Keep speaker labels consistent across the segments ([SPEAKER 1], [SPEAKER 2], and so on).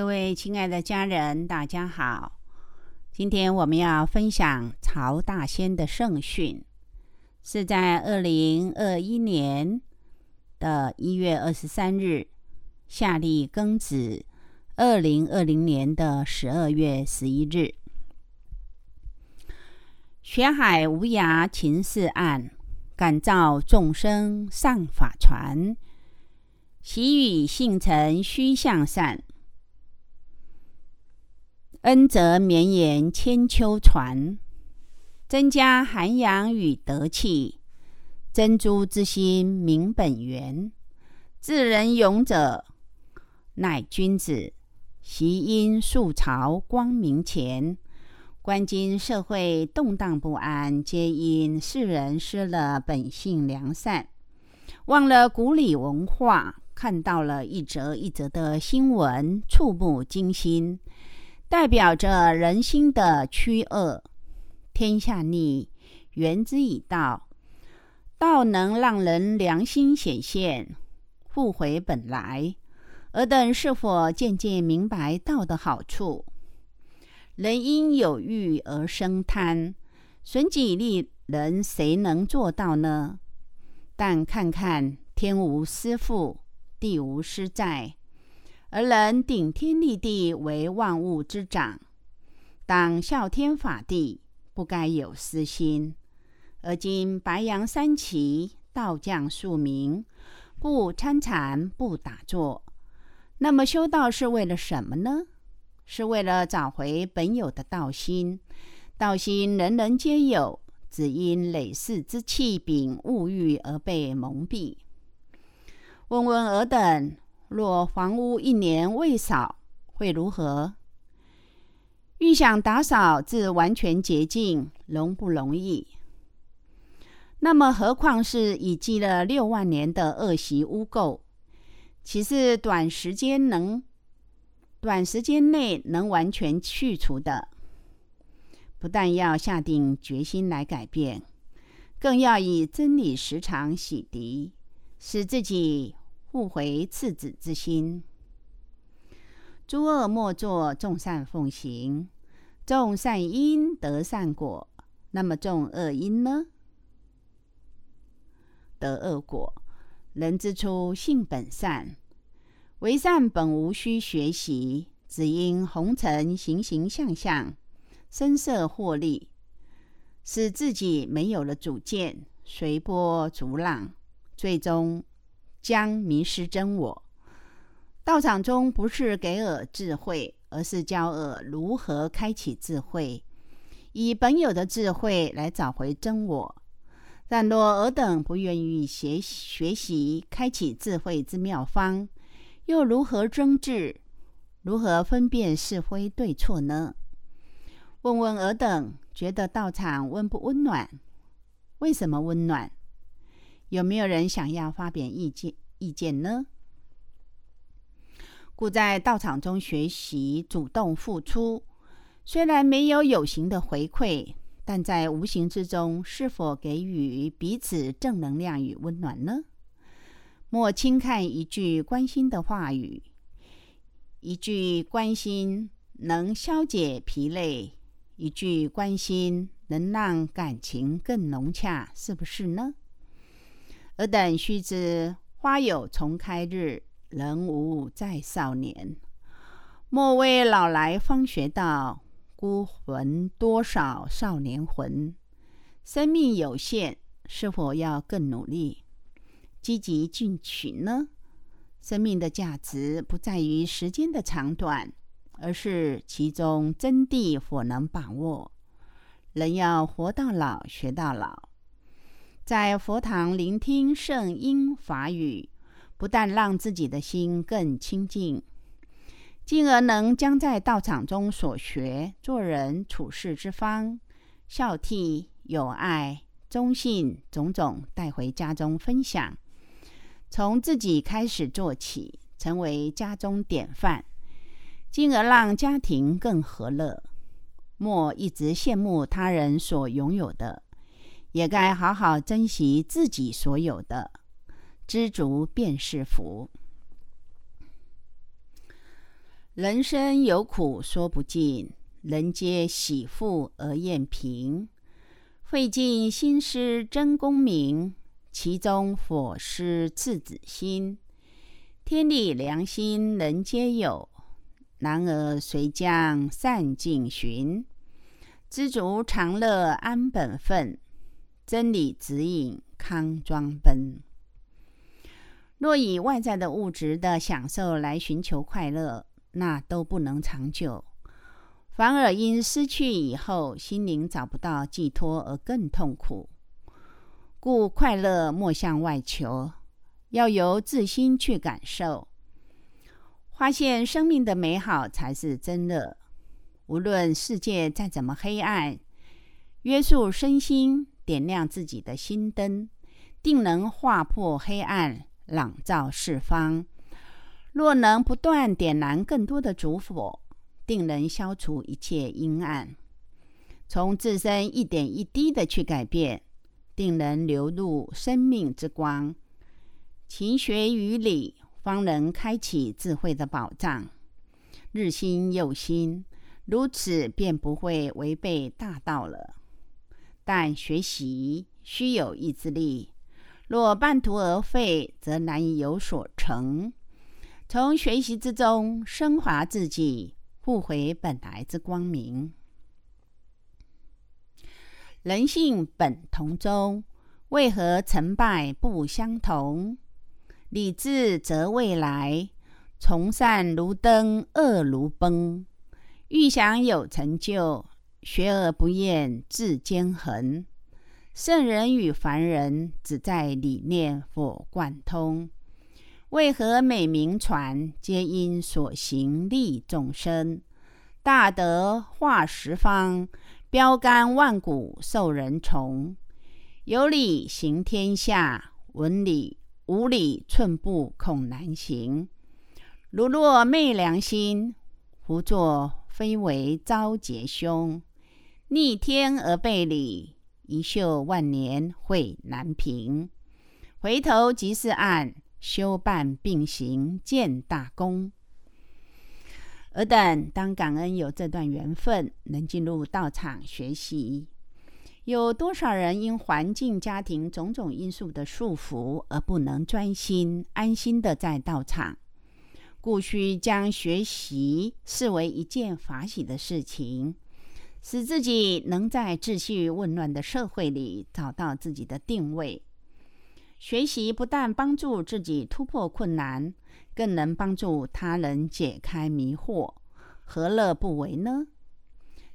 [SPEAKER 1] 各位亲爱的家人，大家好。今天我们要分享曹大仙的圣训，是在二零二一年的一月二十三日，夏历庚子二零二零年的十二月十一日。学海无涯勤似岸，感召众生上法船。习语性诚须向善。恩泽绵延千秋传，增加涵养与德气。珍珠之心明本源，治人勇者乃君子。习因素朝光明前，观今社会动荡不安，皆因世人失了本性良善，忘了古礼文化，看到了一则一则的新闻，触目惊心。代表着人心的趋恶，天下逆，缘之以道，道能让人良心显现，复回本来。尔等是否渐渐明白道的好处？人因有欲而生贪，损己利人，谁能做到呢？但看看天无私父，地无私债。而人顶天立地，为万物之长，当孝天法地，不该有私心。而今白羊三旗，道将庶民，不参禅，不打坐，那么修道是为了什么呢？是为了找回本有的道心。道心人人皆有，只因累世之气禀物欲而被蒙蔽。问问尔等。若房屋一年未扫，会如何？欲想打扫至完全洁净，容不容易？那么，何况是已积了六万年的恶习污垢，岂是短时间能、短时间内能完全去除的？不但要下定决心来改变，更要以真理时常洗涤，使自己。复回次子之心，诸恶莫作，众善奉行。种善因得善果，那么种恶因呢？得恶果。人之初，性本善，为善本无需学习，只因红尘形形象象，声色获利，使自己没有了主见，随波逐浪，最终。将迷失真我。道场中不是给尔智慧，而是教尔如何开启智慧，以本有的智慧来找回真我。但若尔等不愿意学学习开启智慧之妙方，又如何争智？如何分辨是非对错呢？问问尔等，觉得道场温不温暖？为什么温暖？有没有人想要发表意见？意见呢？故在道场中学习，主动付出，虽然没有有形的回馈，但在无形之中，是否给予彼此正能量与温暖呢？莫轻看一句关心的话语，一句关心能消解疲累，一句关心能让感情更融洽，是不是呢？尔等须知，花有重开日，人无再少年。莫为老来方学道，孤魂多少少年魂。生命有限，是否要更努力、积极进取呢？生命的价值不在于时间的长短，而是其中真谛否能把握。人要活到老，学到老。在佛堂聆听圣音法语，不但让自己的心更清净，进而能将在道场中所学做人处事之方、孝悌、友爱、忠信种种带回家中分享，从自己开始做起，成为家中典范，进而让家庭更和乐。莫一直羡慕他人所拥有的。也该好好珍惜自己所有的，知足便是福。人生有苦说不尽，人皆喜富而厌贫。费尽心思争功名，其中佛师赤子心。天理良心人皆有，男儿谁将善尽寻？知足常乐安本分，真理指引康庄奔。若以外在的物质的享受来寻求快乐，那都不能长久，反而因失去以后，心灵找不到寄托而更痛苦。故快乐莫向外求，要由自心去感受，发现生命的美好才是真乐。无论世界再怎么黑暗，约束身心，点亮自己的心灯，定能划破黑暗，朗照四方。若能不断点燃更多的烛火，定能消除一切阴暗。从自身一点一滴的去改变，定能流入生命之光。勤学于理，方能开启智慧的宝藏。日新又新，如此便不会违背大道了。但学习需有意志力，若半途而废，则难以有所成。从学习之中升华自己，复回本来之光明。人性本同宗，为何成败不相同？理智则未来，从善如登，恶如崩。欲想有成就，学而不厌，志坚恒。圣人与凡人，只在理念否贯通。为何美名传？皆因所行利众生。大德化十方，标杆万古受人崇。有理行天下，闻理无理寸步恐难行。如若昧良心，胡作非为遭劫凶。逆天而背理，一宿万年会难平。回头即是岸。修办并行，见大功。尔等当感恩有这段缘分，能进入道场学习。有多少人因环境、家庭种种因素的束缚，而不能专心安心的在道场？故需将学习视为一件法喜的事情，使自己能在秩序混乱的社会里找到自己的定位。学习不但帮助自己突破困难，更能帮助他人解开迷惑，何乐不为呢？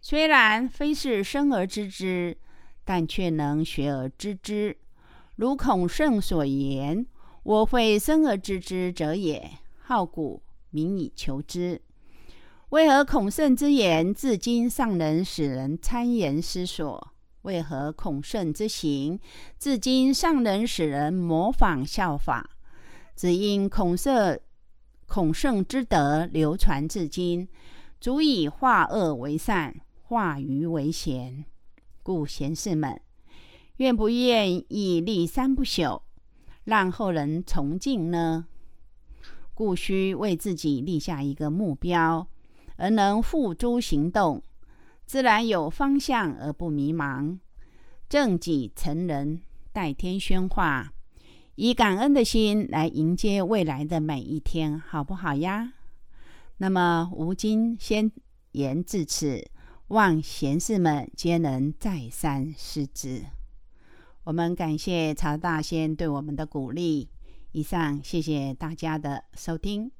[SPEAKER 1] 虽然非是生而知之，但却能学而知之。如孔圣所言：“我会生而知之者也，好古民以求之。”为何孔圣之言至今尚能使人参研思索？为何孔圣之行，至今尚能使人模仿效法？只因孔圣孔圣之德流传至今，足以化恶为善，化愚为贤。故贤士们，愿不愿意立三不朽，让后人崇敬呢？故需为自己立下一个目标，而能付诸行动。自然有方向而不迷茫，正己成人，代天宣化，以感恩的心来迎接未来的每一天，好不好呀？那么，吾今先言至此，望贤士们皆能再三思之。我们感谢曹大仙对我们的鼓励。以上，谢谢大家的收听。